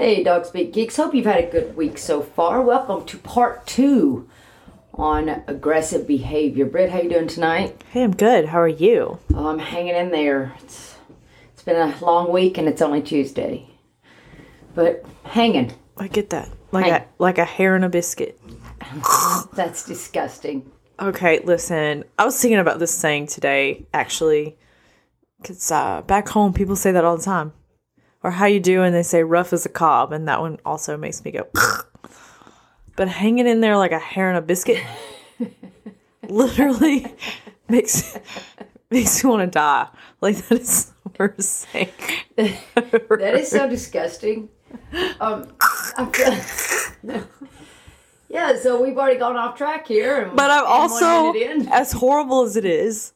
Hey, Dog Speak Geeks. Hope you've had a good week so far. Welcome to part two on aggressive behavior. Britt, how you doing tonight? Hey, I'm good. How are you? Oh, I'm hanging in there. It's it's been a long week and it's only Tuesday, but hanging. I get that. Like a like a hair in a biscuit. That's disgusting. Okay, listen. I was thinking about this saying today, actually, because uh, back home people say that all the time. Or how you do doing? They say rough as a cob, and that one also makes me go. but hanging in there like a hair in a biscuit, literally makes makes me want to die. Like that is the worst thing. That is so disgusting. Um, yeah. So we've already gone off track here, and, But I'm also, one minute in. as horrible as it is,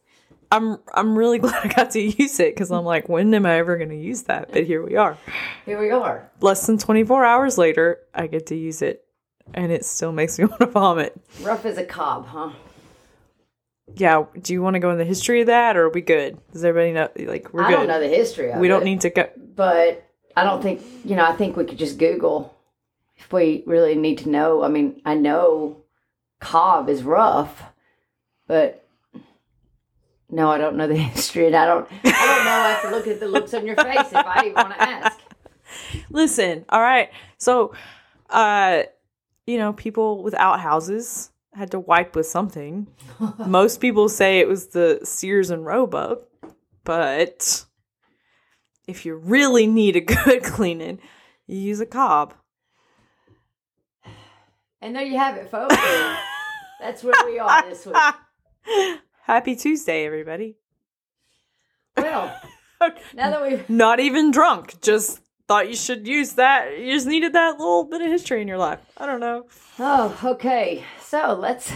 I'm I'm really glad I got to use it because I'm like, when am I ever going to use that? But here we are. here we are. Less than 24 hours later, I get to use it, and it still makes me want to vomit. Rough as a cob, huh? Yeah. Do you want to go in the history of that, or are we good? Does everybody know? Like, we're I good. don't know the history of we it. don't need to go. but I don't think you know. I think we could just Google if we really need to know. I mean, I know cob is rough, but no, I don't know the history, and I don't. I don't know. I have to look at the looks on your face if I even want to ask. Listen, all right. So, uh, you know, people without houses had to wipe with something. Most people say it was the Sears and Roebuck, but if you really need a good cleaning, you use a cob. And there you have it, folks. That's where we are this week. Happy Tuesday, everybody. Well, now that we've Not even drunk, just thought you should use that. You just needed that little bit of history in your life. I don't know. oh, okay. So let's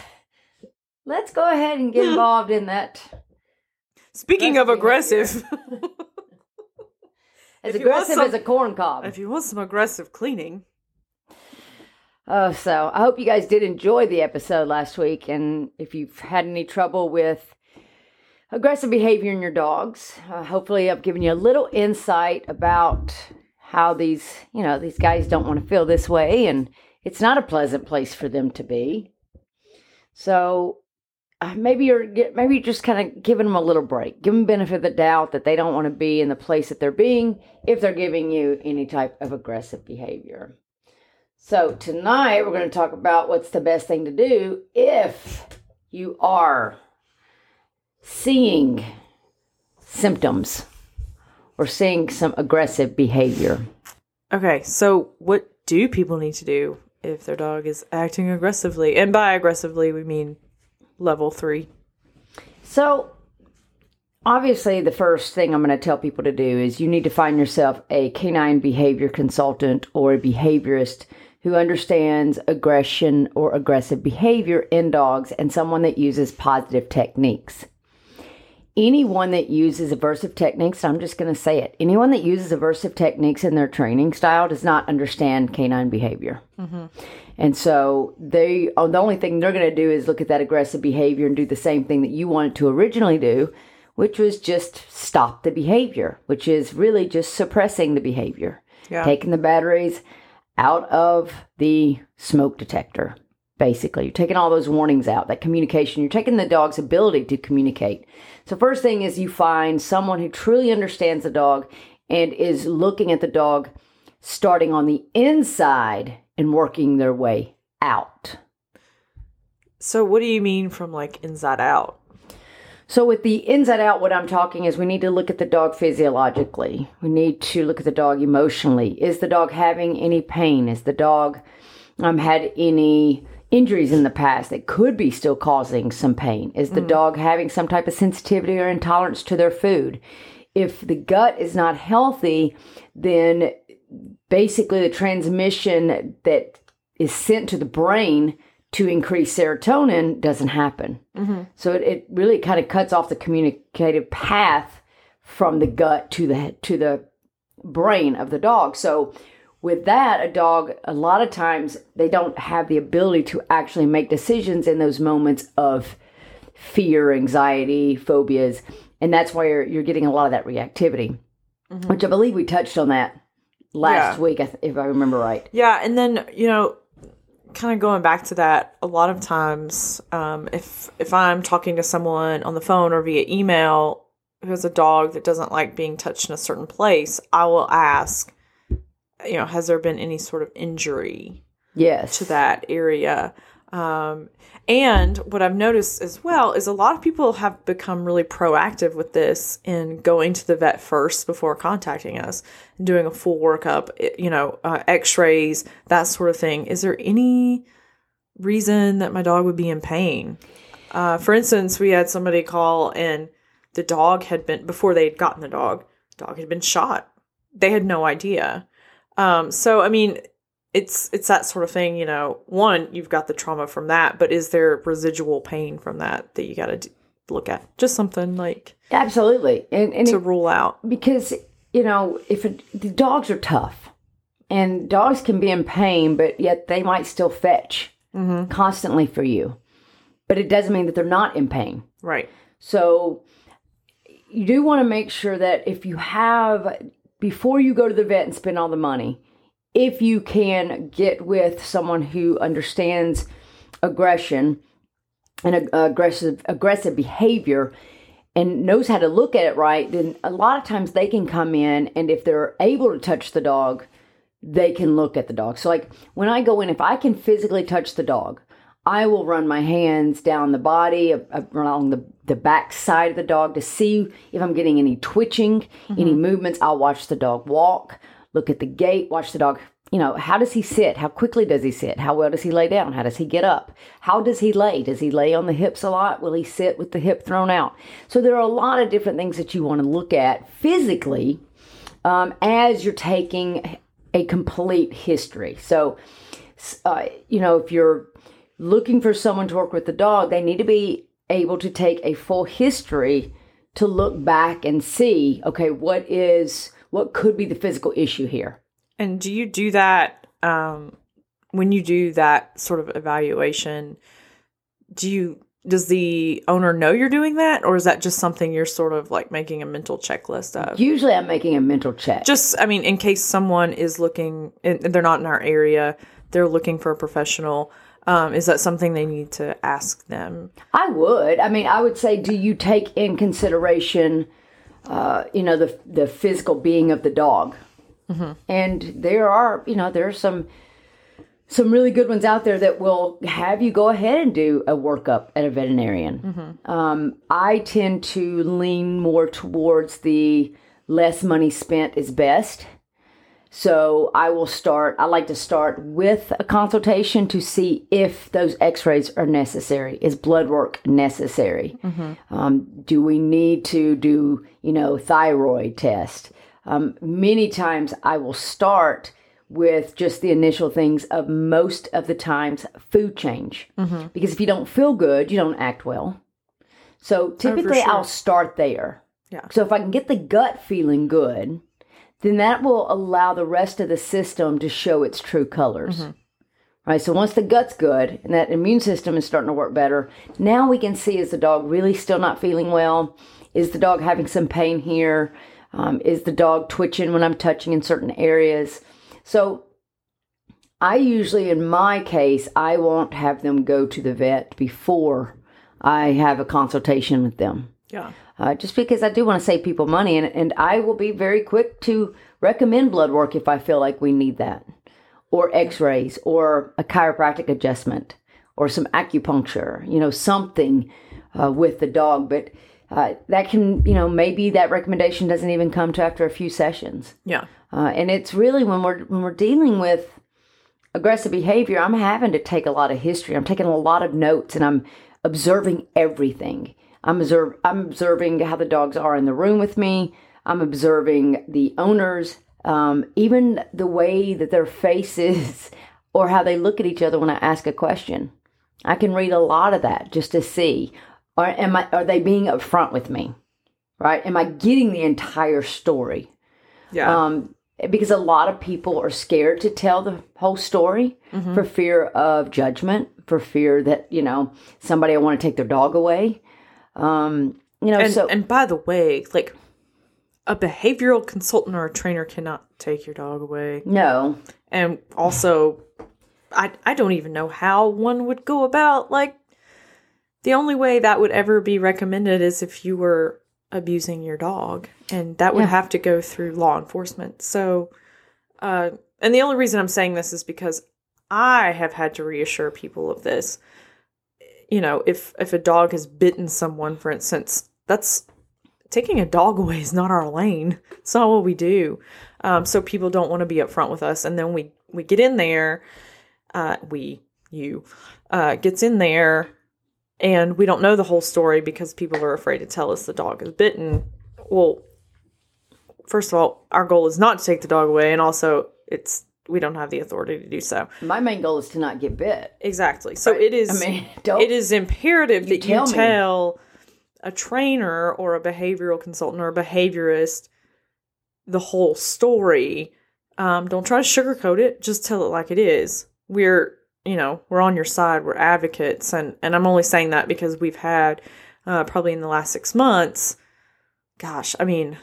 let's go ahead and get involved in that. Speaking of Aggressive As If aggressive some- as a corn cob. if you want some aggressive cleaning, Oh, so I hope you guys did enjoy the episode last week. And if you've had any trouble with aggressive behavior in your dogs, uh, hopefully I've given you a little insight about how these, you know, these guys don't want to feel this way, and it's not a pleasant place for them to be. So uh, maybe you're maybe you're just kind of giving them a little break, give them benefit of the doubt that they don't want to be in the place that they're being if they're giving you any type of aggressive behavior. So, tonight we're going to talk about what's the best thing to do if you are seeing symptoms or seeing some aggressive behavior. Okay, so what do people need to do if their dog is acting aggressively? And by aggressively, we mean level three. So, obviously, the first thing I'm going to tell people to do is you need to find yourself a canine behavior consultant or a behaviorist who understands aggression or aggressive behavior in dogs and someone that uses positive techniques. Anyone that uses aversive techniques, I'm just going to say it, anyone that uses aversive techniques in their training style does not understand canine behavior. Mm-hmm. And so they, oh, the only thing they're going to do is look at that aggressive behavior and do the same thing that you wanted to originally do, which was just stop the behavior, which is really just suppressing the behavior, Yeah. taking the batteries out of the smoke detector. Basically, you're taking all those warnings out, that communication. You're taking the dog's ability to communicate. So, first thing is you find someone who truly understands the dog and is looking at the dog starting on the inside and working their way out. So, what do you mean from like inside out? So, with the inside out, what I'm talking is we need to look at the dog physiologically. We need to look at the dog emotionally. Is the dog having any pain? Is the dog um, had any injuries in the past that could be still causing some pain? Is the dog having some type of sensitivity or intolerance to their food? If the gut is not healthy, then basically the transmission that is sent to the brain to increase serotonin doesn't happen. Mm-hmm. So it, it really kind of cuts off the communicative path from the gut to the to the brain of the dog. So with that, a dog a lot of times they don't have the ability to actually make decisions in those moments of fear, anxiety, phobias, and that's why you're, you're getting a lot of that reactivity. Mm-hmm. Which I believe we touched on that last Yeah. week, if I remember right. Yeah, and then you know, kind of going back to that, a lot of times, um, if if I'm talking to someone on the phone or via email who has a dog that doesn't like being touched in a certain place, I will ask, you know, has there been any sort of injury Yes. to that area? Um, and what I've noticed as well is a lot of people have become really proactive with this in going to the vet first before contacting us and doing a full workup, you know, uh, x rays, that sort of thing. Is there any reason that my dog would be in pain? Uh, for instance, we had somebody call and the dog had been, before they had gotten the dog, dog had been shot. They had no idea. Um, so, I mean, it's it's that sort of thing you know one you've got the trauma from that but is there residual pain from that that you got to d- look at? Just something like Absolutely. And, and to it- rule out. Because you know if it, the dogs are tough and dogs can be in pain but yet they might still fetch mm-hmm. constantly for you. But it doesn't mean that they're not in pain. Right. So you do want to make sure that if you have before you go to the vet and spend all the money if you can get with someone who understands aggression and ag- aggressive aggressive behavior and knows how to look at it right, then a lot of times they can come in and if they're able to touch the dog, they can look at the dog. So like when I go in, if I can physically touch the dog, I will run my hands down the body, along the, the back side of the dog to see if I'm getting any twitching, mm-hmm. any movements. I'll watch the dog walk, look at the gait, watch the dog. You know, how does he sit? How quickly does he sit? How well does he lay down? How does he get up? How does he lay? Does he lay on the hips a lot? Will he sit with the hip thrown out? So there are a lot of different things that you want to look at physically um, as you're taking a complete history. So, uh, you know, if you're looking for someone to work with the dog, they need to be able to take a full history to look back and see, okay, what is what could be the physical issue here. And do you do that um when you do that sort of evaluation do you does the owner know you're doing that or is that just something you're sort of like making a mental checklist of Usually, I'm making a mental check. just i mean in case someone is looking and they're not in our area they're looking for a professional um, is that something they need to ask them I would. I mean, I would say, do you take in consideration, uh, you know, the the physical being of the dog? And there are, you know, there are some some really good ones out there that will have you go ahead and do a workup at a veterinarian. Um, I tend to lean more towards the less money spent is best. So I will start, I like to start with a consultation to see if those x rays are necessary. Is blood work necessary? Um, do we need to do, you know, thyroid test? Um, many times I will start with just the initial things of most of the times food change. Because if you don't feel good, you don't act well. So typically sure. I'll start there. Yeah. So if I can get the gut feeling good, then that will allow the rest of the system to show its true colors. Right. So once the gut's good and that immune system is starting to work better, now we can see is the dog really still not feeling well? Is the dog having some pain here? Um, is the dog twitching when I'm touching in certain areas? So I usually, in my case, I won't have them go to the vet before I have a consultation with them Yeah. uh, just because I do want to save people money, and, and I will be very quick to recommend blood work if I feel like we need that, or x rays, or a chiropractic adjustment, or some acupuncture, you know, something uh, with the dog. But uh, that can, you know, maybe that recommendation doesn't even come to after a few sessions. Yeah. Uh, and it's really when we're when we're dealing with aggressive behavior, I'm having to take a lot of history. I'm taking a lot of notes, and I'm observing everything. I'm observe I'm observing how the dogs are in the room with me. I'm observing the owners, um, even the way that their faces or how they look at each other when I ask a question. I can read a lot of that just to see, or am I are they being upfront with me, right? Am I getting the entire story? Yeah. um, because a lot of people are scared to tell the whole story for fear of judgment, for fear that you know somebody will want to take their dog away. Um, you know, and so and by the way, like a behavioral consultant or a trainer cannot take your dog away. no, And also I I don't even know how one would go about like the only way that would ever be recommended is if you were abusing your dog and that would Yeah. have to go through law enforcement. So uh and the only reason I'm saying this is because I have had to reassure people of this. You know, if if a dog has bitten someone for instance, that's taking a dog away is not our lane. It's not what we do. Um, so people don't want to be upfront with us, and then we we get in there. Uh, we you uh, gets in there, and we don't know the whole story because people are afraid to tell us the dog is bitten. Well, first of all, our goal is not to take the dog away, and also it's we don't have the authority to do so. my main goal is to not get bit. Exactly. So it is. I mean, don't it is imperative that you tell me. tell a trainer or a behavioral consultant or a behaviorist the whole story. Um, don't try to sugarcoat it. Just tell it like it is. We're, you know, we're on your side. We're advocates, and and I'm only saying that because we've had uh, probably in the last six months. Gosh, I mean,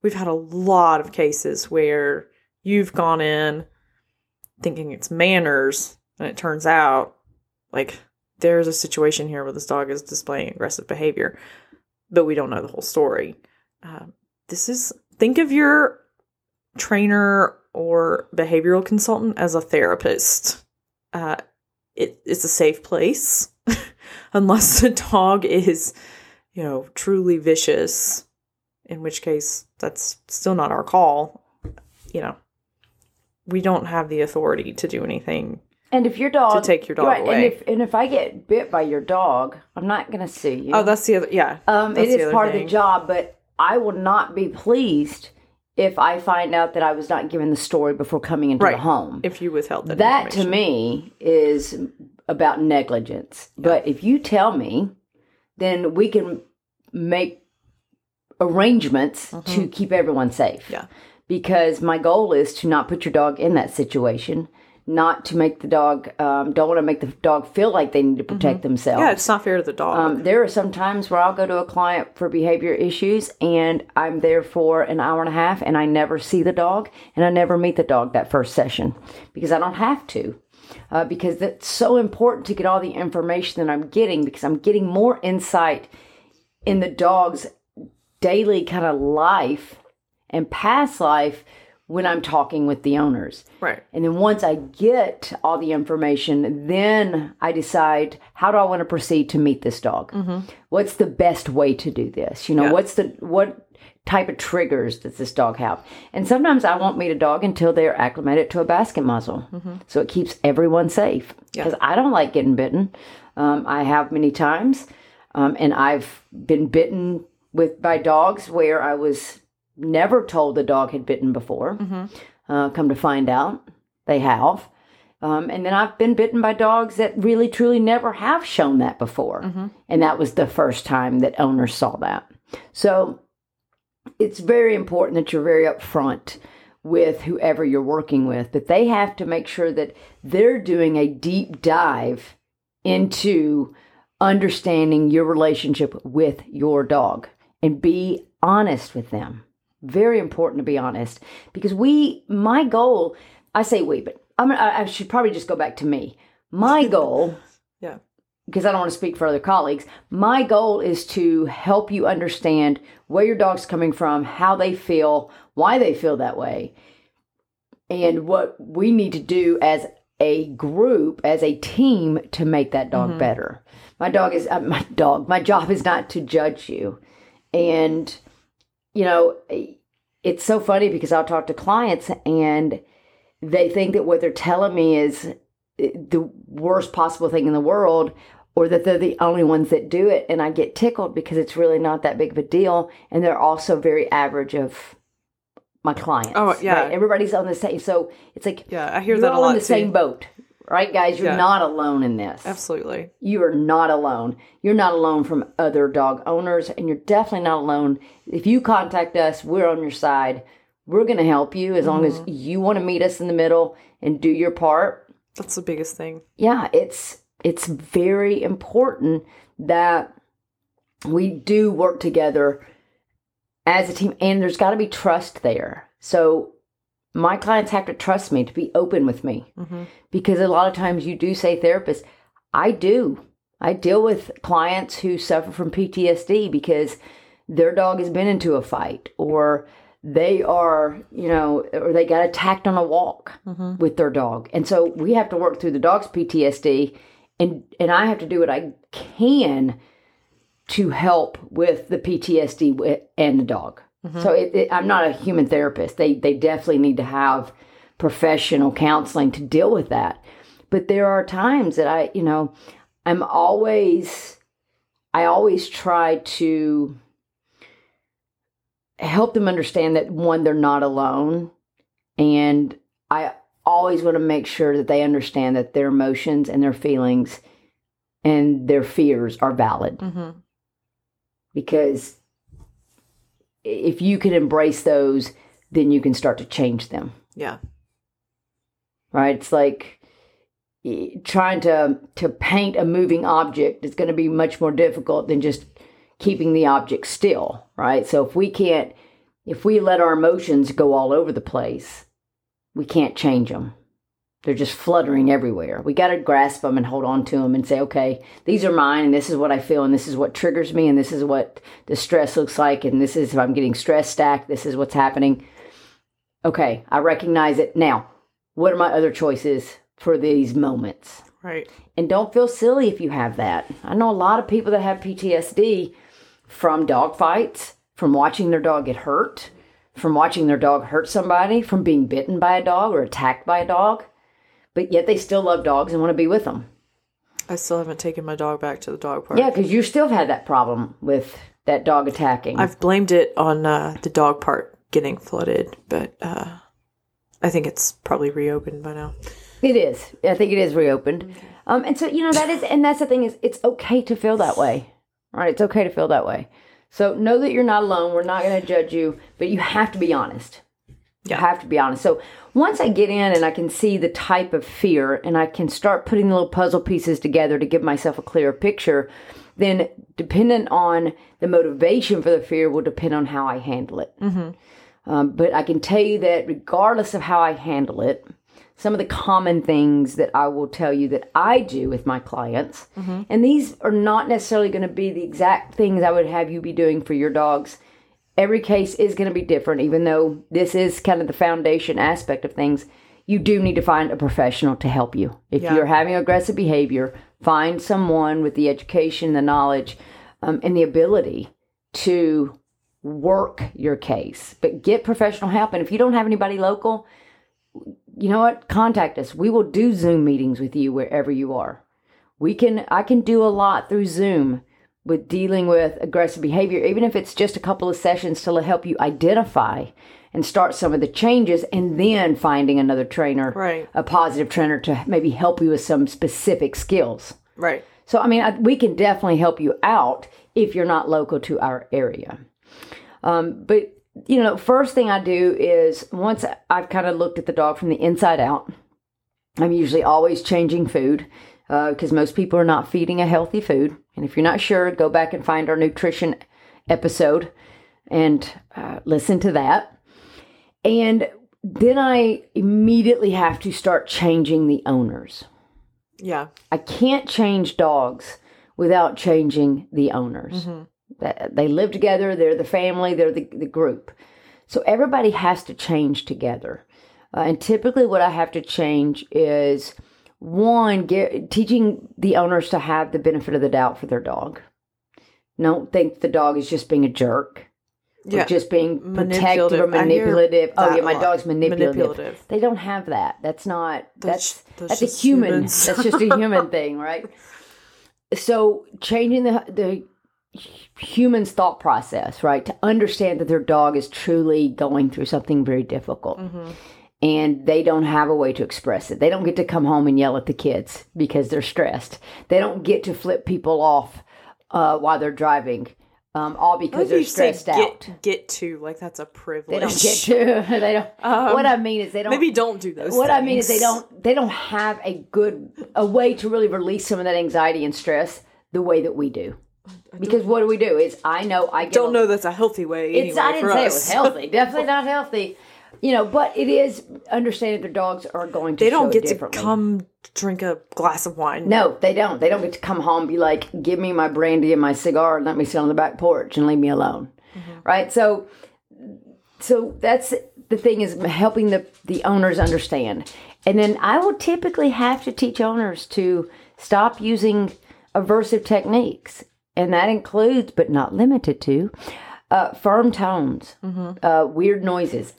we've had a lot of cases where you've gone in thinking it's manners, and it turns out like there's a situation here where this dog is displaying aggressive behavior, but we don't know the whole story. Um, this is think of your trainer or behavioral consultant as a therapist. Uh, it, it's a safe place unless the dog is, you know, truly vicious, in which case that's still not our call. You know, we don't have the authority to do anything And if your dog To take your dog right, away. and if and if I get bit by your dog, I'm not going to sue you. Oh, that's the other. Yeah. Um, it is part of the job, but I will not be pleased if I find out that I was not given the story before coming into Right. the home. If you withheld that, that to me is about negligence. But if you tell me, then we can make arrangements to keep everyone safe. Mm-hmm. Yeah. Because my goal is to not put your dog in that situation, not to make the dog, um, don't want to make the dog feel like they need to protect themselves. Mm-hmm. Yeah, it's not fair to the dog. Um, there are some times where I'll go to a client for behavior issues and I'm there for an hour and a half and I never see the dog and I never meet the dog that first session because I don't have to. Uh, because that's so important to get all the information that I'm getting because I'm getting more insight in the dog's daily kind of life and past life when I'm talking with the owners. right. And then once I get all the information, then I decide how do I want to proceed to meet this dog? What's the best way to do this? You know, Yeah. what's the what type of triggers does this dog have? And sometimes I won't meet a dog until they're acclimated to a basket muzzle. So it keeps everyone safe. Because I don't like getting bitten. Um, I have many times. Um, and I've been bitten with by dogs where I was never told the dog had bitten before. Uh, come to find out, they have. Um, and then I've been bitten by dogs that really, truly never have shown that before. And that was the first time that owners saw that. So it's very important that you're very upfront with whoever you're working with, but they have to make sure that they're doing a deep dive into understanding your relationship with your dog and be honest with them. Very important to be honest because we, my goal, I say we, but I'm, I should probably just go back to me. My goal Yeah. because I don't want to speak for other colleagues. My goal is to help you understand where your dog's coming from, how they feel, why they feel that way, and what we need to do as a group, as a team to make that dog better. My dog is uh, my dog. My job is not to judge you. And you know, it's so funny because I'll talk to clients and they think that what they're telling me is the worst possible thing in the world or that they're the only ones that do it and I get tickled because it's really not that big of a deal and they're also very average of my clients. Oh, yeah. right? Everybody's on the same so it's like Yeah, I hear that a all lot in the too. same boat. Right guys, you're Yeah. not alone in this. Absolutely. You are not alone. You're not alone from other dog owners, and you're definitely not alone. If you contact us, we're on your side. We're going to help you as long as mm-hmm. you want to meet us in the middle and do your part. That's the biggest thing. Yeah, it's it's very important that we do work together as a team, and there's got to be trust there. So my clients have to trust me to be open with me. Mm-hmm. Because a lot of times you do say therapist i do. I deal with clients who suffer from ptsd because their dog has been into a fight or they are you know or they got attacked on a walk mm-hmm. with their dog. And so we have to work through the dog's ptsd and and i have to do what i can to help with the ptsd and the dog so it, it, i'm not a human therapist they they definitely need to have professional counseling to deal with that. But there are times that I, you know, I'm always, I always try to help them understand that one, they're not alone. And I always want to make sure that they understand that their emotions and their feelings and their fears are valid. Mm-hmm. Because if you can embrace those, then you can start to change them Yeah. right? It's like eh, trying to to paint a moving object is going to be much more difficult than just keeping the object still, right? So if we can't if we let our emotions go all over the place, we can't change them. They're just fluttering everywhere. We got to grasp them and hold on to them and say, okay, these are mine, and this is what I feel, and this is what triggers me, and this is what the stress looks like, and this is if I'm getting stress stacked, this is what's happening. Okay, I recognize it. Now, what are my other choices for these moments? Right. And don't feel silly if you have that. I know a lot of people that have PTSD from dog fights, from watching their dog get hurt, from watching their dog hurt somebody, from being bitten by a dog or attacked by a dog, but yet they still love dogs and want to be with them. I still haven't taken my dog back to the dog park. Yeah, because you still had that problem with that dog attacking. I've blamed it on uh, the dog park getting flooded, but uh, I think it's probably reopened by now. It is. I think it is reopened. Um, and so you know that is, and that's the thing is, it's okay to feel that way. All right, it's okay to feel that way. So know that you're not alone. We're not going to judge you, but you have to be honest. You have to be honest. So once I get in and I can see the type of fear, and I can start putting the little puzzle pieces together to give myself a clearer picture, then dependent on the motivation for the fear will depend on how I handle it. Um, but I can tell you that regardless of how I handle it, some of the common things that I will tell you that I do with my clients, and these are not necessarily going to be the exact things I would have you be doing for your dogs. Every case is going to be different, even though this is kind of the foundation aspect of things. You do need to find a professional to help you. If Yeah. you're having aggressive behavior, find someone with the education, the knowledge, um, and the ability to work your case, but get professional help. And if you don't have anybody local, you know what? Contact us. We will do Zoom meetings with you wherever you are. We can I can do a lot through Zoom with dealing with aggressive behavior, even if it's just a couple of sessions to help you identify and start some of the changes and then finding another trainer, Right. a positive trainer to maybe help you with some specific skills. Right. So, I mean, I, we can definitely help you out if you're not local to our area. Um, but, you know, first thing I do is once I've kind of looked at the dog from the inside out, I'm usually always changing food because most people are not feeding a healthy food. And if you're not sure, go back and find our nutrition episode and uh, listen to that. And then I immediately have to start changing the owners. Yeah. I can't change dogs without changing the owners. That- They live together, they're the family, they're the, the group. So everybody has to change together. Uh, and typically, what I have to change is one, get, teaching the owners to have the benefit of the doubt for their dog. Don't think the dog is just being a jerk Yeah. or just being protective or Manipulative. I hear manipulative. Oh, yeah, my lot. dog's manipulative. Manipulative. They don't have that. That's not. That's That's- that's that's, a human. humans. That's just a human thing, right? So changing the the human's thought process, right, to understand that their dog is truly going through something very difficult. Mm-hmm. And they don't have a way to express it. They don't get to come home and yell at the kids because they're stressed. They don't get to flip people off uh, while they're driving, um, all because they're stressed out. get get to like that's a privilege. They don't get to. They don't. what I mean is they don't. Maybe don't do those. what I mean is they don't. They don't have a good a way to really release some of that anxiety and stress the way that we do. Because what do we do? Is I know I get don't a- know that's a healthy way. It's anyway I didn't for say it was healthy. Definitely not healthy. You know, but it is understanding their dogs are going to. They don't get to come drink a glass of wine. No, they don't. They don't get to come home and be like, give me my brandy and my cigar and let me sit on the back porch and leave me alone. Right? So so that's the thing is helping the, the owners understand. And then I will typically have to teach owners to stop using aversive techniques. And that includes, but not limited to, uh, firm tones, uh, weird noises,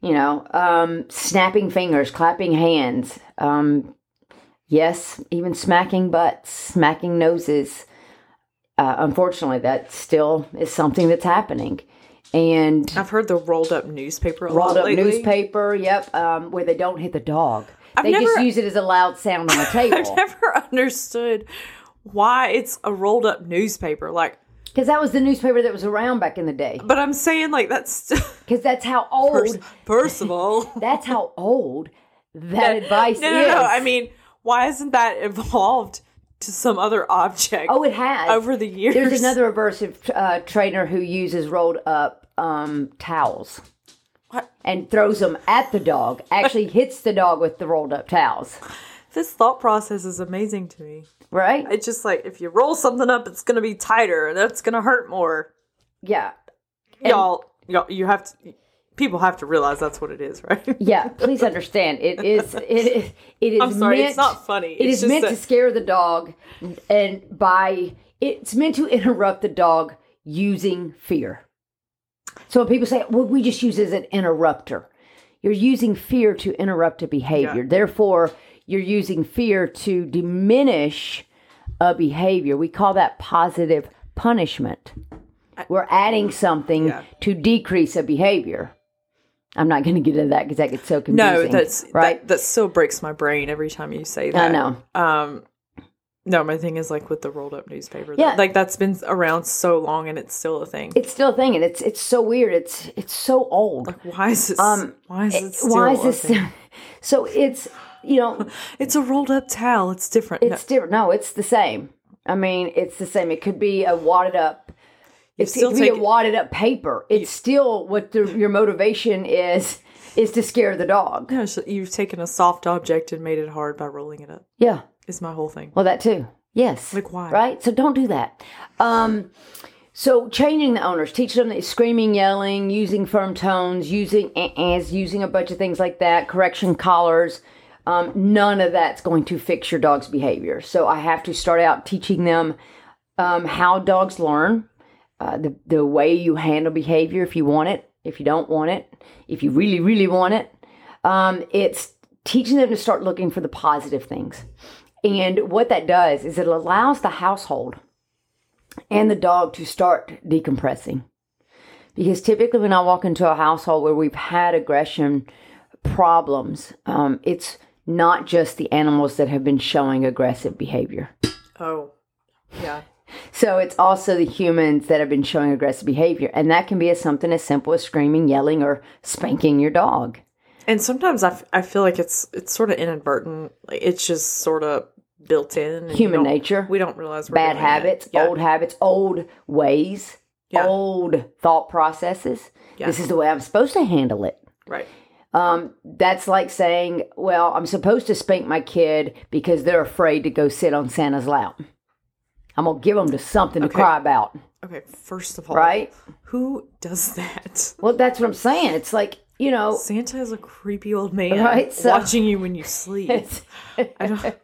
you know, um, snapping fingers, clapping hands, um, Yes, even smacking butts, smacking noses. Uh, unfortunately, that still is something that's happening. And I've heard the rolled up newspaper a rolled up lately. newspaper, yep, um, where they don't hit the dog. they just use it as a loud sound on the table. I've never understood why it's a rolled up newspaper. Like, Because that was the newspaper that was around back in the day. but I'm saying like that's Because that's how old, first of all. that's how old that advice No, no, is. no. I mean, why hasn't that evolved to some other object? oh, it has. over the years. There's another aversive uh, trainer who uses rolled up um, towels. What? and throws them at the dog. Actually, hits the dog with the rolled up towels. This thought process is amazing to me. Right? It's just like if you roll something up, it's gonna be tighter. and That's gonna hurt more. Yeah. y'all, y'all, you have to. People have to realize that's what it is, right? Yeah. Please understand. It is. It is. It is. I'm sorry, meant, it's not funny. It It's is meant that- to scare the dog, and by it's meant to interrupt the dog using fear. So when people say, "Well, we just use it as an interrupter," you're using fear to interrupt a behavior. Yeah. Therefore, you're using fear to diminish a behavior. We call that positive punishment. We're adding something Yeah. to decrease a behavior. I'm not going to get into that because that gets so confusing. No, that's right. That, that still breaks my brain every time you say that. I know. Um, no, my thing is like with the rolled up newspaper. Yeah. like that's been around so long and it's still a thing. It's still a thing, and it's it's so weird. It's it's so old. why is this? Um, why is it? Why is this? So it's you know It's a rolled up towel. It's different. it's different. No, it's the same. I mean, it's the same. It could be a wadded up. It still could be a wadded up paper. It's still what the, your motivation is is to scare the dog. No, so you've taken a soft object and made it hard by rolling it up. Yeah. Is my whole thing. Well, that too. Yes. Like, why? Right. So don't do that. Um, so changing the owners, teaching them that screaming, yelling, using firm tones, using as, using a bunch of things like that, correction collars. Um, none of that's going to fix your dog's behavior. So I have to start out teaching them um, how dogs learn, uh, the the way you handle behavior if you want it, if you don't want it, if you really really want it. Um, it's teaching them to start looking for the positive things, and what that does is it allows the household and the dog to start decompressing. Because typically, when I walk into a household where we've had aggression problems, um, it's not just the animals that have been showing aggressive behavior. Oh, yeah. So it's also the humans that have been showing aggressive behavior. And that can be as something as simple as screaming, yelling, or spanking your dog. And sometimes I, f- I feel like it's it's sort of inadvertent. Like it's just sort of built in. Human nature. We don't realize we're Bad habits, Yeah. old habits, old ways, Yeah. old thought processes. Yeah. This is the way I'm supposed to handle it. Right. Um, that's like saying, well, I'm supposed to spank my kid because they're afraid to go sit on Santa's lap. I'm going to give them to something to cry about, Okay. First of all, right? Who does that? Well, that's what I'm saying. It's like, you know, Santa is a creepy old man Right, so- watching you when you sleep. I don't.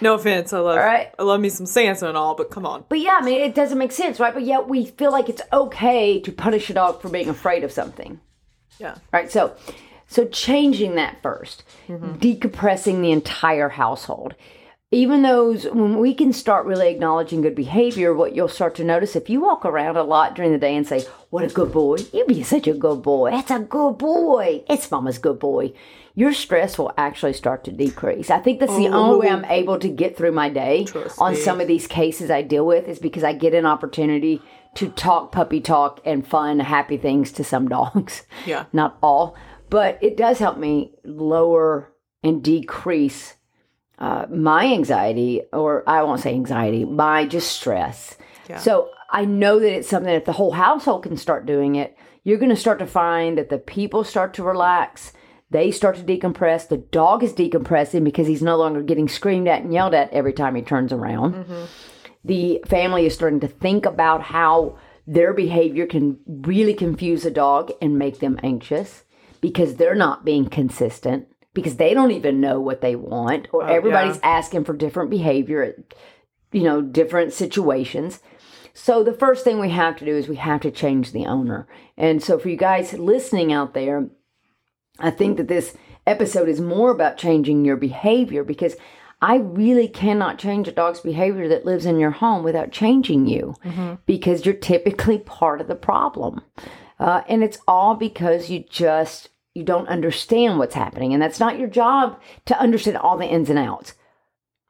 No offense, I love. Right. I love me some Santa and all, but come on. But yeah, I mean, it doesn't make sense, right? But yet we feel like it's okay to punish a dog for being afraid of something, Yeah. right? So, so changing that 1st mm-hmm. decompressing the entire household. Even those, when we can start really acknowledging good behavior, what you'll start to notice if you walk around a lot during the day and say, What a good boy, you be such a good boy, that's a good boy, it's mama's good boy, your stress will actually start to decrease. I think that's the oh. only way I'm able to get through my day Trust on me. some of these cases I deal with is because I get an opportunity to talk puppy talk and fun, happy things to some dogs. Yeah. Not all, but it does help me lower and decrease uh, my anxiety, or I won't say anxiety, my just stress. Yeah. So I know that it's something that if the whole household can start doing it, you're going to start to find that the people start to relax. They start to decompress. The dog is decompressing because he's no longer getting screamed at and yelled at every time he turns around. The family is starting to think about how their behavior can really confuse a dog and make them anxious because they're not being consistent because they don't even know what they want or everybody's asking for different behavior at you know different situations. So the first thing we have to do is we have to change the owner. And so for you guys listening out there I think that this episode is more about changing your behavior because I really cannot change a dog's behavior that lives in your home without changing you because you're typically part of the problem. Uh, and it's all because you just you don't understand what's happening. And that's not your job to understand all the ins and outs.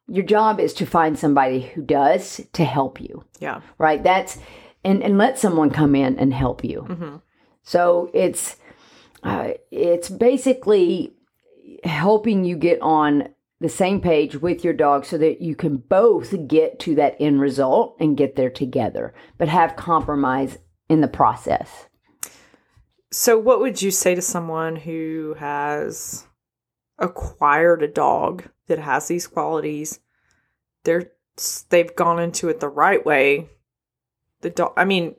Your job is to find somebody who does to help you. Yeah. right? That's and and let someone come in and help you. So it's uh, it's basically helping you get on the same page with your dog so that you can both get to that end result and get there together but have compromise in the process So, what would you say to someone who has acquired a dog that has these qualities? They're they've gone into it the right way. The dog, I mean,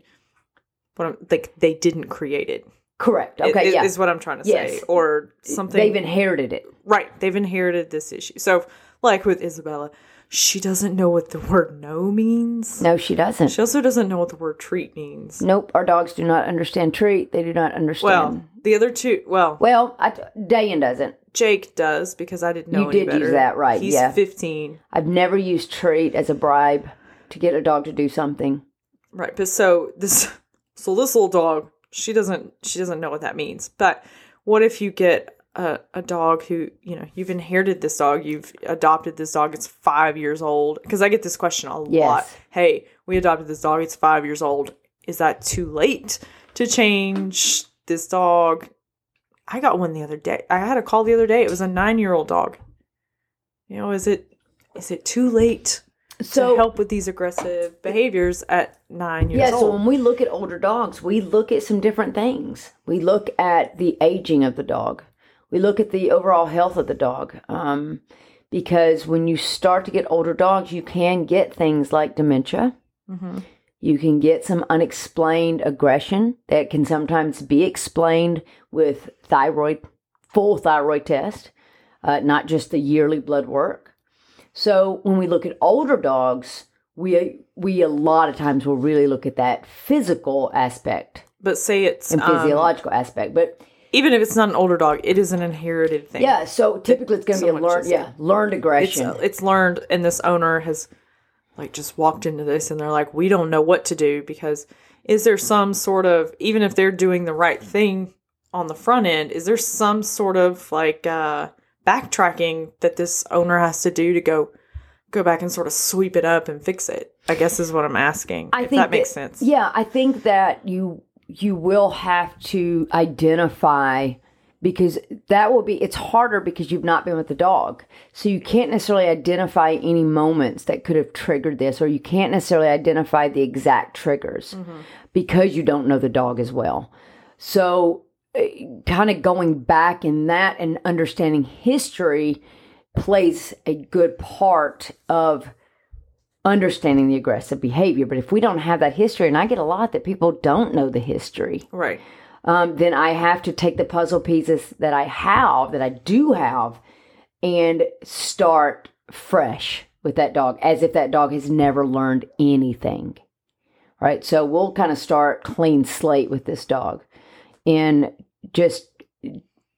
what I'm, like they didn't create it. correct okay is, yeah is what I'm trying to say, Yes. or something. they've inherited it right, they've inherited this issue. So, like with Isabella, she doesn't know what the word "no" means. no she doesn't She also doesn't know what the word "treat" means. nope our dogs do not understand treat they do not understand Well, the other two, well, well I, Dayan doesn't Jake does because I didn't know You any did use that, right, He's yeah. 15. I've never used treat as a bribe to get a dog to do something. Right. But so this so this little dog, she doesn't she doesn't know what that means. But what if you get a, a dog who, you know, you've inherited this dog, you've adopted this dog, it's five years old. Because I get this question a lot. Hey, we adopted this dog, it's five years old. Is that too late to change this dog? I got one the other day. I had a call the other day. It was a nine year old dog. You know, is it is it too late to help with these aggressive behaviors at nine years yeah, so when we look at older dogs, we look at some different things. We look at the aging of the dog. We look at the overall health of the dog. Um, because when you start to get older dogs, you can get things like dementia. Mm-hmm. You can get some unexplained aggression that can sometimes be explained with thyroid, full thyroid test, uh, not just the yearly blood work. So when we look at older dogs, we we a lot of times will really look at that physical aspect But say it's and um, physiological aspect. But even if it's not an older dog, it is an inherited thing. yeah, so typically it's going to be a learned yeah learned it's aggression. it's learned, and this owner has like just walked into this, and they're like, we don't know what to do because is there some sort of even if they're doing the right thing on the front end, is there some sort of like uh backtracking that this owner has to do to go go back and sort of sweep it up and fix it? I guess is what I'm asking. I if think that makes that- sense. Yeah, I think that you you will have to identify because that will be it's harder because you've not been with the dog. So you can't necessarily identify any moments that could have triggered this or you can't necessarily identify the exact triggers mm-hmm. because you don't know the dog as well. So eh, kind of going back in that and understanding history plays a good part of understanding the aggressive behavior. But if we don't have that history, and I get a lot that people don't know the history, Right. um, then I have to take the puzzle pieces that I have, that I do have, and start fresh with that dog as if that dog has never learned anything. Right. So we'll kind of start clean slate with this dog and just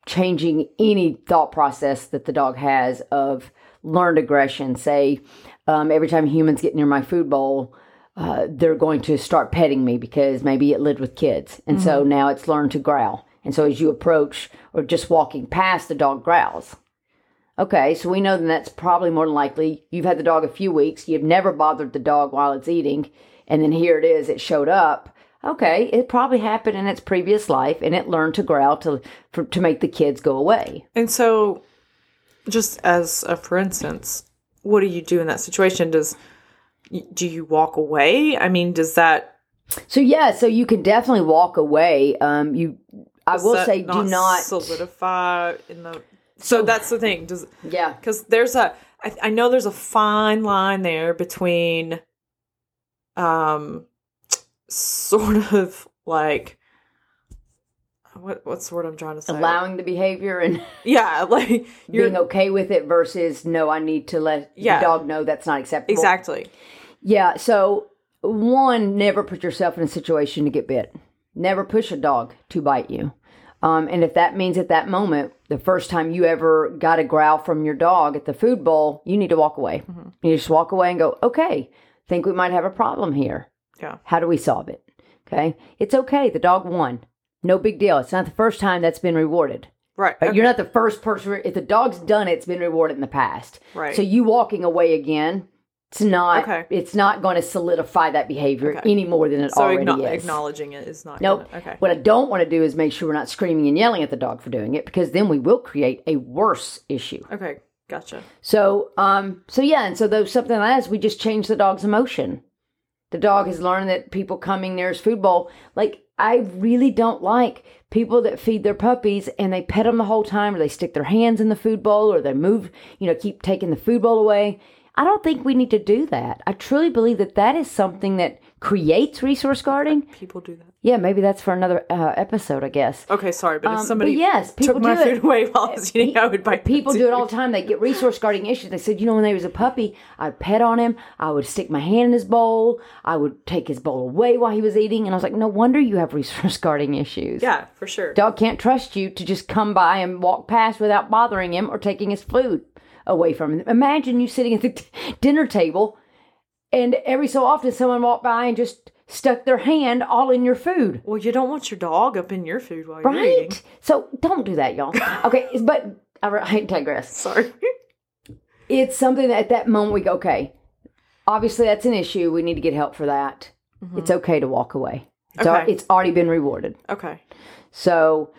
changing any thought process that the dog has of learned aggression. Say, um, every time humans get near my food bowl, uh, they're going to start petting me because maybe it lived with kids. And so now it's learned to growl. And so as you approach or just walking past, the dog growls. Okay, so we know that that's probably more than likely you've had the dog a few weeks, you've never bothered the dog while it's eating, and then here it is, it showed up. Okay, it probably happened in its previous life and it learned to growl to for, to make the kids go away. And so, just as a for instance, what do you do in that situation? Does do you walk away? I mean, does that So yeah, so you can definitely walk away. Um, you, I will say, do not. solidify in the. So that's the thing. Does yeah, because there's a I, I know there's a fine line there between, um, sort of like. What what's the word I'm trying to say? allowing the behavior and yeah, like you're being okay with it versus no, I need to let Yeah. the dog know that's not acceptable. exactly Yeah. So one, never put yourself in a situation to get bit. Never push a dog to bite you. Um, and if that means at that moment, the first time you ever got a growl from your dog at the food bowl, you need to walk away. You just walk away and go, okay, think we might have a problem here. yeah How do we solve it? Okay. It's okay. The dog won. No big deal. It's not the first time that's been rewarded. right. Right? You're not the first person. If the dog's done it, it's been rewarded in the past. Right. So you walking away again, it's not. Okay. It's not going to solidify that behavior Okay. any more than it So already acknow- is. acknowledging it is not. Nope. Gonna, okay. What I don't want to do is make sure we're not screaming and yelling at the dog for doing it because then we will create a worse issue. Okay. Gotcha. So, um, so yeah, and so those something like that is we just change the dog's emotion. The dog has learned that people coming near his food bowl, like I really don't like people that feed their puppies and they pet them the whole time, or they stick their hands in the food bowl, or they move, you know, keep taking the food bowl away. I don't think we need to do that. I truly believe that that is something that creates resource guarding. People do that. Yeah, maybe that's for another uh, episode, I guess. Okay, sorry, but if Um, somebody but yes, people took my do it. food away while I was eating, I would bite. People do it all the time. They get resource guarding issues. They said, you know, when they was a puppy, I'd pet on him. I would stick my hand in his bowl. I would take his bowl away while he was eating. And I was like, no wonder you have resource guarding issues. Yeah, for sure. Dog can't trust you to just come by and walk past without bothering him or taking his food away from him. Imagine you sitting at the t- dinner table and every so often someone walked by and just stuck their hand all in your food. Well, you don't want your dog up in your food while you're eating. Right? So don't do that, y'all. Okay, but I I digress. Sorry. it's something that at that moment we go, okay, obviously that's an issue. We need to get help for that. Mm-hmm. It's okay to walk away. It's, al- Okay. it's already been rewarded. okay. So,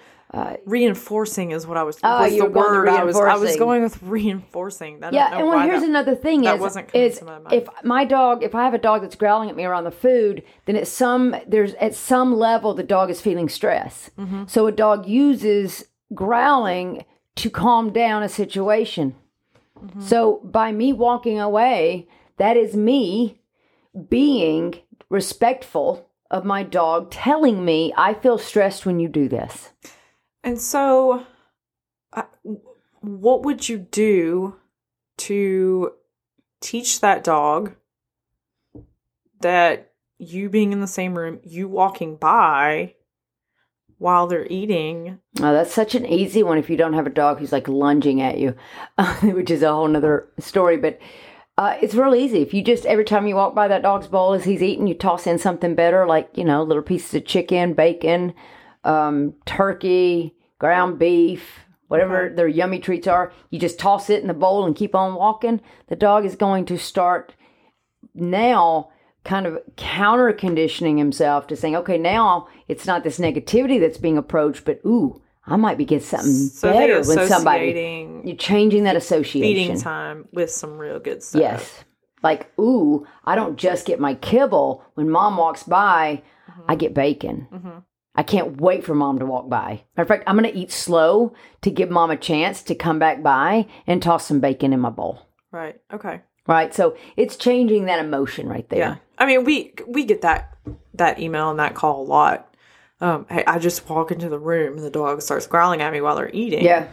Reinforcing is what I was. Oh, was you the going to word I was. I was going with reinforcing. I yeah, and well, here's that- another thing that is, wasn't coming is to my mind. if my dog, if I have a dog that's growling at me around the food, then at some there's at some level the dog is feeling stress. Mm-hmm. So a dog uses growling to calm down a situation. Mm-hmm. So by me walking away, that is me being respectful of my dog telling me I feel stressed when you do this. And so, uh, what would you do to teach that dog that you being in the same room, you walking by while they're eating. Oh, that's such an easy one if you don't have a dog who's like lunging at you, which is a whole nother story. But uh, it's real easy. If you just, every time you walk by that dog's bowl as he's eating, you toss in something better, like, you know, little pieces of chicken, bacon, um, turkey, ground beef, whatever their yummy treats are. You just toss it in the bowl and keep on walking. The dog is going to start now kind of counter conditioning himself to saying, okay, now it's not this negativity that's being approached, but ooh, I might be getting something So better with somebody. You're changing that association. feeding time with some real good stuff. Yes. Like, ooh, I don't just get my kibble. When mom walks by, I get bacon. Mhm. I can't wait for mom to walk by. Matter of fact, I'm going to eat slow to give mom a chance to come back by and toss some bacon in my bowl. Right. Okay. Right. So it's changing that emotion right there. Yeah. I mean, we we get that that email and that call a lot. Um, hey, I just walk into the room and the dog starts growling at me while they're eating. Yeah.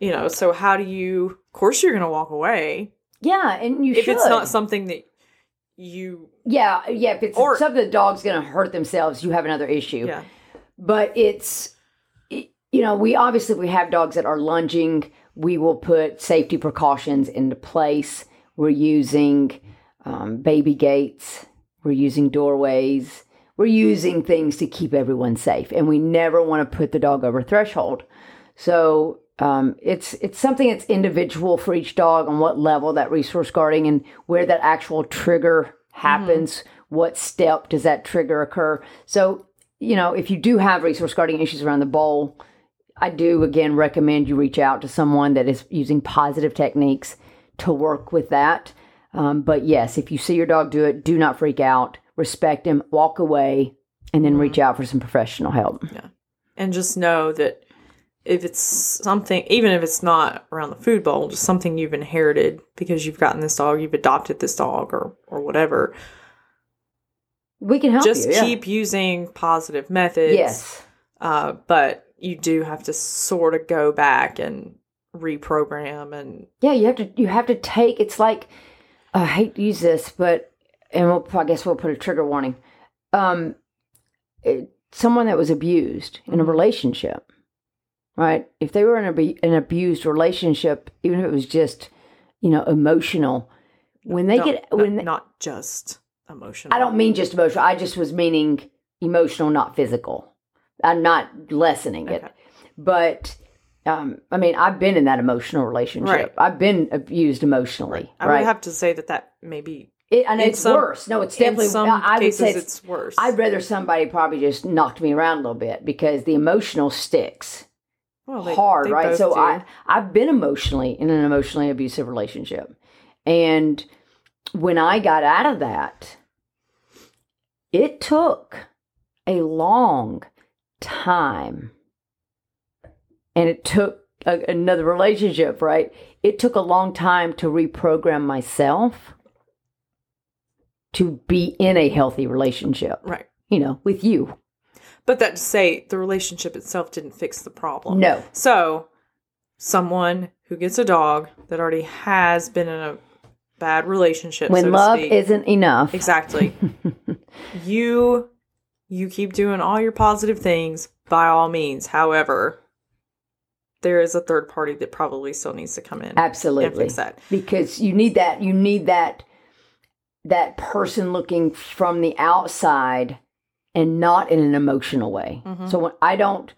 You know, so how do you? Of course, you're going to walk away Yeah. And you if should. it's not something that you. yeah. Yeah. If it's Or- something the dog's going to hurt themselves, you have another issue. Yeah. But it's it- you know we obviously we have dogs that are lunging. We will put safety precautions into place. We're using um, baby gates. We're using doorways. We're using things to keep everyone safe. And we never want to put the dog over threshold. So um, it's it's something that's individual for each dog on what level that resource guarding and where that actual trigger happens. What step does that trigger occur? So you know, if you do have resource guarding issues around the bowl, I do again recommend you reach out to someone that is using positive techniques to work with that. Um, but yes, if you see your dog do it, do not freak out. Respect him, walk away, and then reach out for some professional help. Yeah. And just know that if it's something, even if it's not around the food bowl, just something you've inherited because you've gotten this dog, you've adopted this dog, or or whatever. We can help just you. yeah. keep using positive methods. yes. Uh, but you do have to sort of go back and reprogram and Yeah, you have to. You have to take. It's like I hate to use this, but and we'll, I guess we'll put a trigger warning. Um, it, someone that was abused in a relationship, right? If they were in a, an abused relationship, even if it was just, you know, emotional, when they no, get no, when they, not just emotional. I don't mean just emotional. I just was meaning emotional, not physical. I'm not lessening it, but um, I mean, I've been in that emotional relationship. Right. I've been abused emotionally. I right. would have to say that that maybe It, and it's some- worse. No, it's definitely. in some I would cases say it's, it's worse. I'd rather somebody probably just knocked me around a little bit because the emotional sticks well, they- hard, they right? So do. I I've been emotionally in an emotionally abusive relationship, and when I got out of that, it took a long time, and it took a, another relationship, right? It took a long time to reprogram myself to be in a healthy relationship, right. you know, with you. But that to say the relationship itself didn't fix the problem. No. So someone who gets a dog that already has been in a bad relationship, When so love speak, isn't enough. exactly. you you keep doing all your positive things by all means. However, there is a third party that probably still needs to come in and Absolutely. fix that. because you need that you need that that person looking from the outside and not in an emotional way Mhm. so when i don't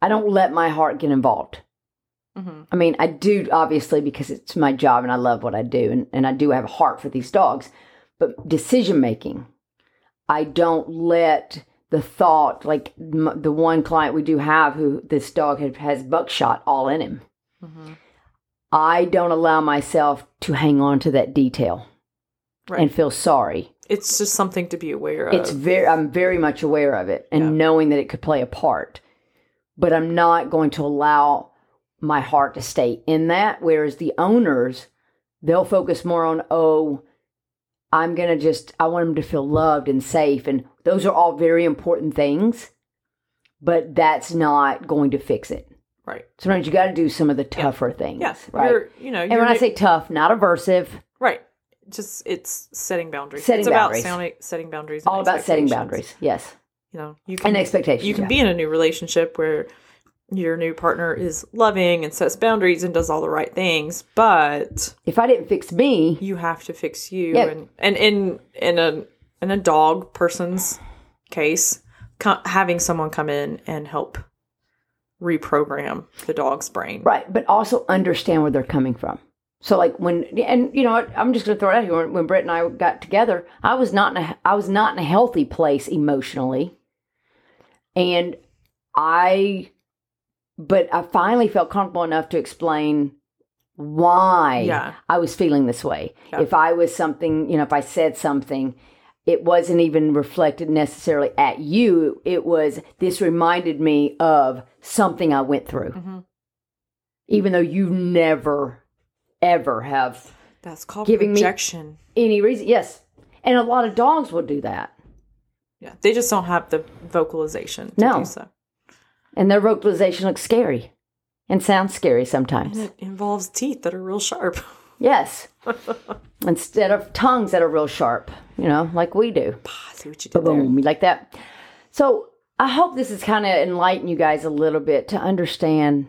i don't let my heart get involved hmm i mean i do obviously because it's my job and i love what i do and, and i do have a heart for these dogs but decision making i don't let the thought like m- the one client we do have who this dog had, has buckshot all in him hmm I don't allow myself to hang on to that detail Right. and feel sorry. It's just something to be aware of. It's very I'm very much aware of it and Yeah. knowing that it could play a part. But I'm not going to allow my heart to stay in that whereas the owners they'll focus more on oh I'm going to just I want them to feel loved and safe and those are all very important things. But that's not going to fix it. right. Sometimes you got to do some of the tougher things, Yeah. right? You're, you know, And when I say tough, not aversive, right, just it's setting boundaries. Setting it's boundaries. about sounding, setting boundaries. and All about setting boundaries. Yes. You know, you can And expectations. you can yeah. be in a new relationship where your new partner is loving and sets boundaries and does all the right things, but if I didn't fix me, you have to fix you. Yeah. And and in in a in a dog person's case, co- having someone come in and help reprogram the dog's brain. right, but also understand where they're coming from. So like when and you know what, I'm just going to throw it out here. When, when Brett and I got together, I was not in a I was not in a healthy place emotionally, and I, but I finally felt comfortable enough to explain why Yeah. I was feeling this way. Yeah. If I was something, you know, if I said something, it wasn't even reflected necessarily at you. It was this reminded me of something I went through, Mhm. even though you never ever have That's called Giving me- projection. any reason. Yes, and a lot of dogs will do that, Yeah, they just don't have the vocalization to No. do so. And their vocalization looks scary and sounds scary sometimes. And it involves teeth that are real sharp. Yes, instead of tongues that are real sharp, you know, like we do. I see what you did there. boom, like that. So I hope this has kind of enlightened you guys a little bit to understand.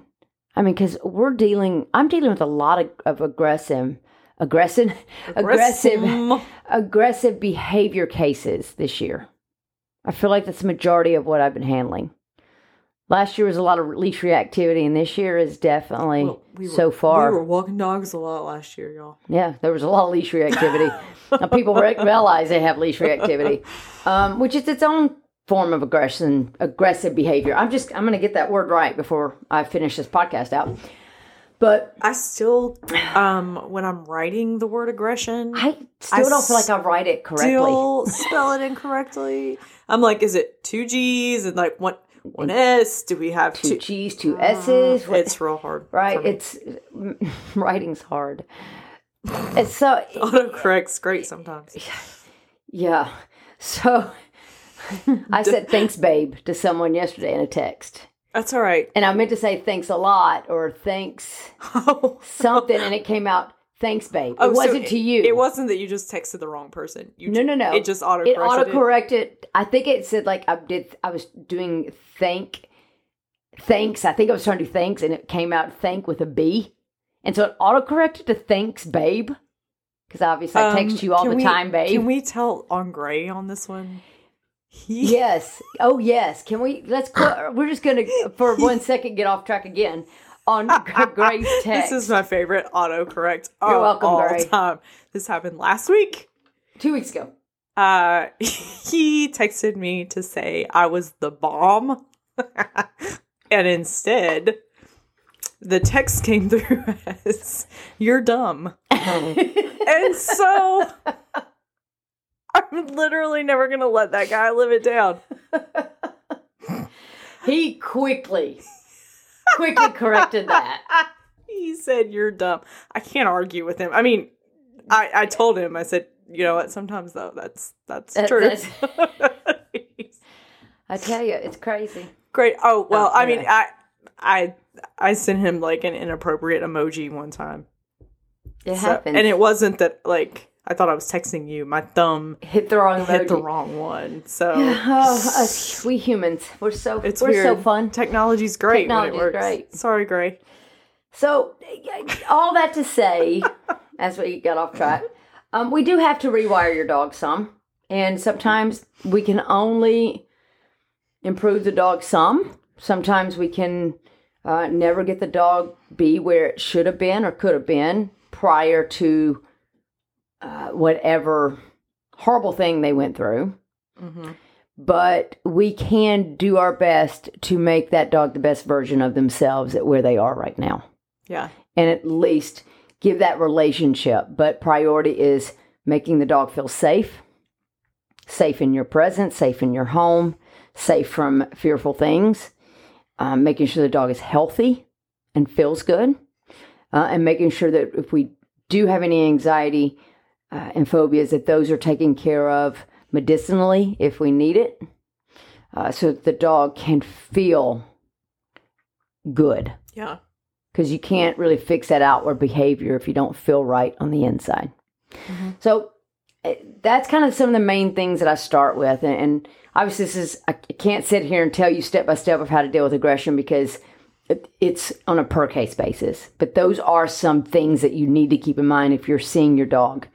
I mean, because we're dealing, I'm dealing with a lot of, of aggressive, aggressive, aggressive, Grissom. aggressive behavior cases this year. I feel like that's the majority of what I've been handling. Last year was a lot of leash reactivity, and this year is definitely Well, we were- so far. We were walking dogs a lot last year, y'all. Yeah, there was a lot of leash reactivity. Now, people re- realize they have leash reactivity, um, which is its own form of aggression, aggressive behavior. I'm just I'm going to get that word right before I finish this podcast out. But I still, um, when I'm writing the word aggression, I still I don't feel like I write it correctly. still spell it incorrectly. I'm like, is it two G's and like one one S? Do we have two two? G's, two S's. what- It's real hard, right? It's writing's hard. And so autocorrect's great sometimes. yeah, so I said thanks, babe, to someone yesterday in a text. That's all right. And I meant to say thanks a lot or thanks Oh, something, and it came out thanks, babe. Oh, it wasn't to you. It wasn't that you just texted the wrong person. You No, no, no. It just auto It auto corrected. I think it said like I did. I was doing thank, thanks. I think I was trying to do thanks, and it came out thank with a B, and so it auto corrected to thanks, babe. Because obviously I text you all the time, babe. Um, Can we tell on Gray on this one? He, Yes. Oh, yes. Can we? Let's. We're just gonna for one second get off track again on Gray's text. This is my favorite autocorrect You're welcome, all Gray. time. This happened last week. two weeks ago. Uh, he texted me to say I was the bomb, and instead, the text came through as "You're dumb," and so I'm literally never gonna let that guy live it down. He quickly, quickly corrected that. He said, "You're dumb." I can't argue with him. I mean, I I told him. I said, "You know what? Sometimes though, that's that's That- true." I tell you, it's crazy. Great. Oh, oh well, Oh, I mean. I I I sent him like an inappropriate emoji one time, It So- happens. and it wasn't that like I thought I was texting you. My thumb hit the wrong hit the wrong one. So Oh, us, we humans, we're so it's we're weird. so fun. Technology's great when Technology's it works. great. Sorry, Gray. So, all that to say, as we got off track, um, we do have to rewire your dog some, and sometimes we can only improve the dog some. Sometimes we can uh, never get the dog be where it should have been or could have been prior to uh, whatever horrible thing they went through. Mm-hmm. But we can do our best to make that dog the best version of themselves at where they are right now Yeah. and at least give that relationship. But priority is making the dog feel safe, safe in your presence, safe in your home, safe from fearful things, um, making sure the dog is healthy and feels good, uh, and making sure that if we do have any anxiety uh, and phobias, that those are taken care of medicinally if we need it, uh, so that the dog can feel good Yeah. because you can't really fix that outward behavior if you don't feel right on the inside. So eh, that's kind of some of the main things that I start with. And, and obviously, this is, I can't sit here and tell you step by step of how to deal with aggression because it's on a per case basis. But those are some things that you need to keep in mind if you're seeing your dog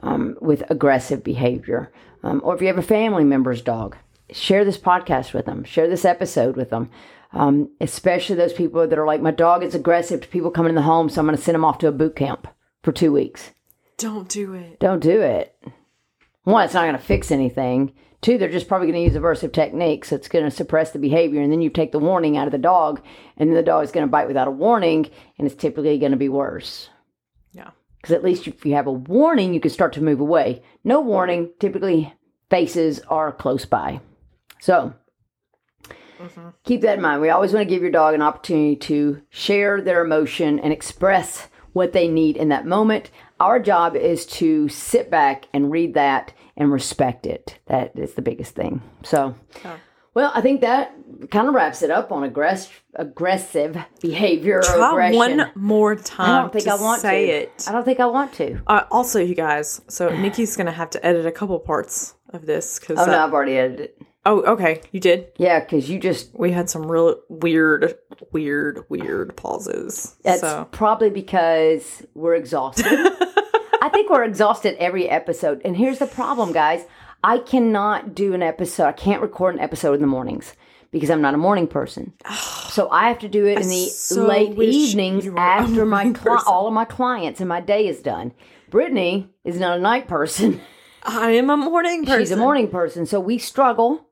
um, with aggressive behavior. Um, or if you have a family member's dog, share this podcast with them, share this episode with them. Um, especially those people that are like, my dog is aggressive to people coming in the home, so I'm going to send them off to a boot camp for two weeks. Don't do it. Don't do it. One, it's not going to fix anything. Two, they're just probably going to use aversive techniques. It's going to suppress the behavior. And then you take the warning out of the dog, and then the dog is going to bite without a warning, and it's typically going to be worse. Yeah. Because at least if you have a warning, you can start to move away. No warning, typically faces are close by. So mm-hmm. keep that in mind. We always want to give your dog an opportunity to share their emotion and express what they need in that moment. Our job is to sit back and read that and respect it. That is the biggest thing. So, Yeah. well, I think that kind of wraps it up on aggress- aggressive behavior. or Try aggression. one more time. I don't think to I want say to. it. I don't think I want to. Uh, also, you guys. So Nikki's gonna have to edit a couple parts of this because. Oh no, I've already edited it. oh, okay. You did. Yeah, because you just We had some real weird, weird, weird pauses. That's so probably because we're exhausted. I think we're exhausted every episode. And here's the problem, guys. I cannot do an episode. I can't record an episode in the mornings because I'm not a morning person. So I have to do it in the so late evenings you were a after my cli- all of my clients and my day is done. Britteny is not a night person. I am a morning person. She's a morning person. So we struggle.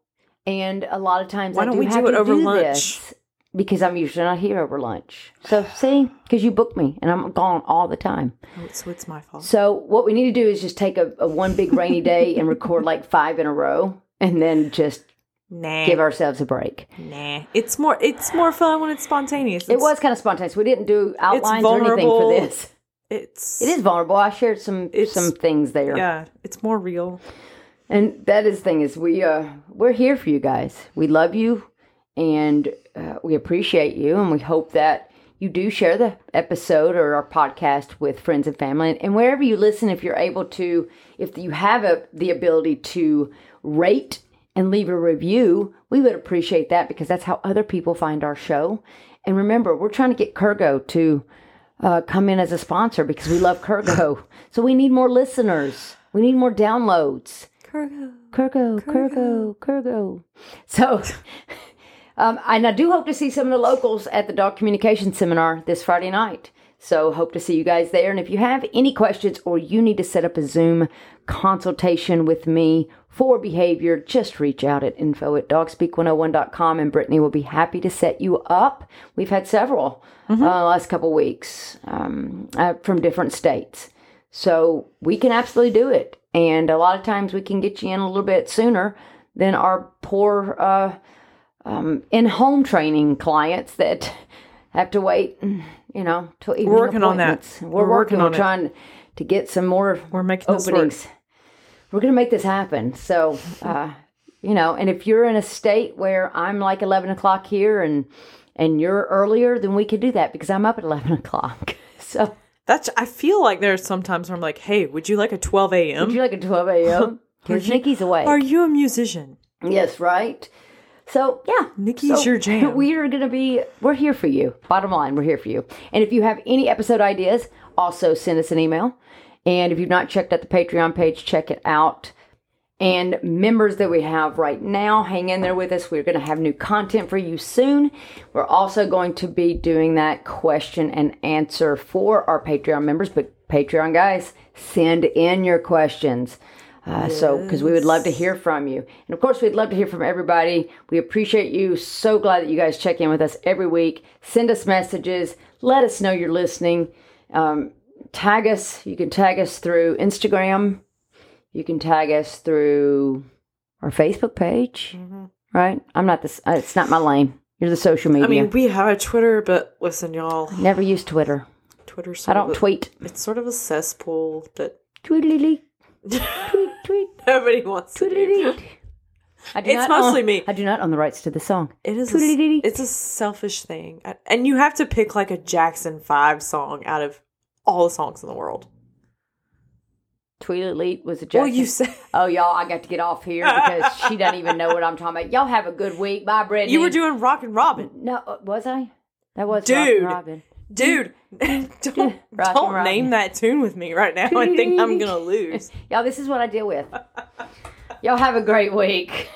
And a lot of times Why I don't do we have do it over do lunch? this because I'm usually not here over lunch. So see, because you booked me and I'm gone all the time. Oh, so it's my fault. So what we need to do is just take a, a one big rainy day and record like five in a row, and then just Nah, give ourselves a break. nah. It's more. It's more fun when it's spontaneous. It was kind of spontaneous. We didn't do outlines or anything for this. It's. It is vulnerable. I shared some some things there, Yeah, it's more real. and that is the thing is we uh we're here for you guys. We love you, and uh, we appreciate you, and we hope that you do share the episode or our podcast with friends and family, and wherever you listen, if you're able to, if you have a, the ability to rate and leave a review, we would appreciate that because that's how other people find our show. And remember, we're trying to get Kurgo to uh, come in as a sponsor because we love Kurgo. so we need more listeners. We need more downloads. Kurgo. Kurgo, Kurgo, Kurgo. So, um, and I do hope to see some of the locals at the dog communication seminar this Friday night. So, hope to see you guys there. And if you have any questions or you need to set up a Zoom consultation with me for behavior, just reach out at info at dogspeak101.com and Britteny will be happy to set you up. We've had several uh, last couple weeks um, uh, from different states. So we can absolutely do it. And a lot of times we can get you in a little bit sooner than our poor uh, um, in home training clients that have to wait, you know, till evening working on that. We're, We're working, working We're on it. trying to get some more We're making this work. We're going to make this happen. So, uh, you know, and if you're in a state where I'm like 11 o'clock here and and you're earlier, then we could do that because I'm up at 11 o'clock. So, That's. I feel like there's sometimes where I'm like, hey, would you like a 12 a.m.? would you like a 12 a.m.? Because Nikki's away. Are you a musician? Yes, right. So yeah, Nikki's So, your jam. We are going to be. We're here for you. Bottom line, we're here for you. And if you have any episode ideas, also send us an email. And if you've not checked out the Patreon page, check it out. And members that we have right now, hang in there with us. We're going to have new content for you soon. We're also going to be doing that question and answer for our Patreon members. But Patreon guys, send in your questions. Uh, So, because we would love to hear from you. And of course, we'd love to hear from everybody. We appreciate you. So glad that you guys check in with us every week. Send us messages. Let us know you're listening. Um, tag us. You can tag us through Instagram. You can tag us through our Facebook page. Right? I'm not this. Uh, it's not my lane. You're the social media. I mean, we have a Twitter, but listen, y'all, Never use Twitter. Twitter's I don't a, tweet. It's sort of a cesspool that Tweedly tweet tweet nobody wants to do. tweedly. I do It's not mostly own- me. I do not own the rights to the song. It is. A, it's a selfish thing, and you have to pick like a Jackson Five song out of all the songs in the world. Tweet Elite was a Jackson. Well, you said Oh, y'all, I got to get off here because she doesn't even know what I'm talking about. Y'all have a good week. Bye, Britteny. you were doing Rockin' Robin. No, uh, was I? That was Dude. Rockin' Robin. Dude, don't, don't Robin. name that tune with me right now. I think I'm going to lose. Y'all, this is what I deal with. Y'all have a great week.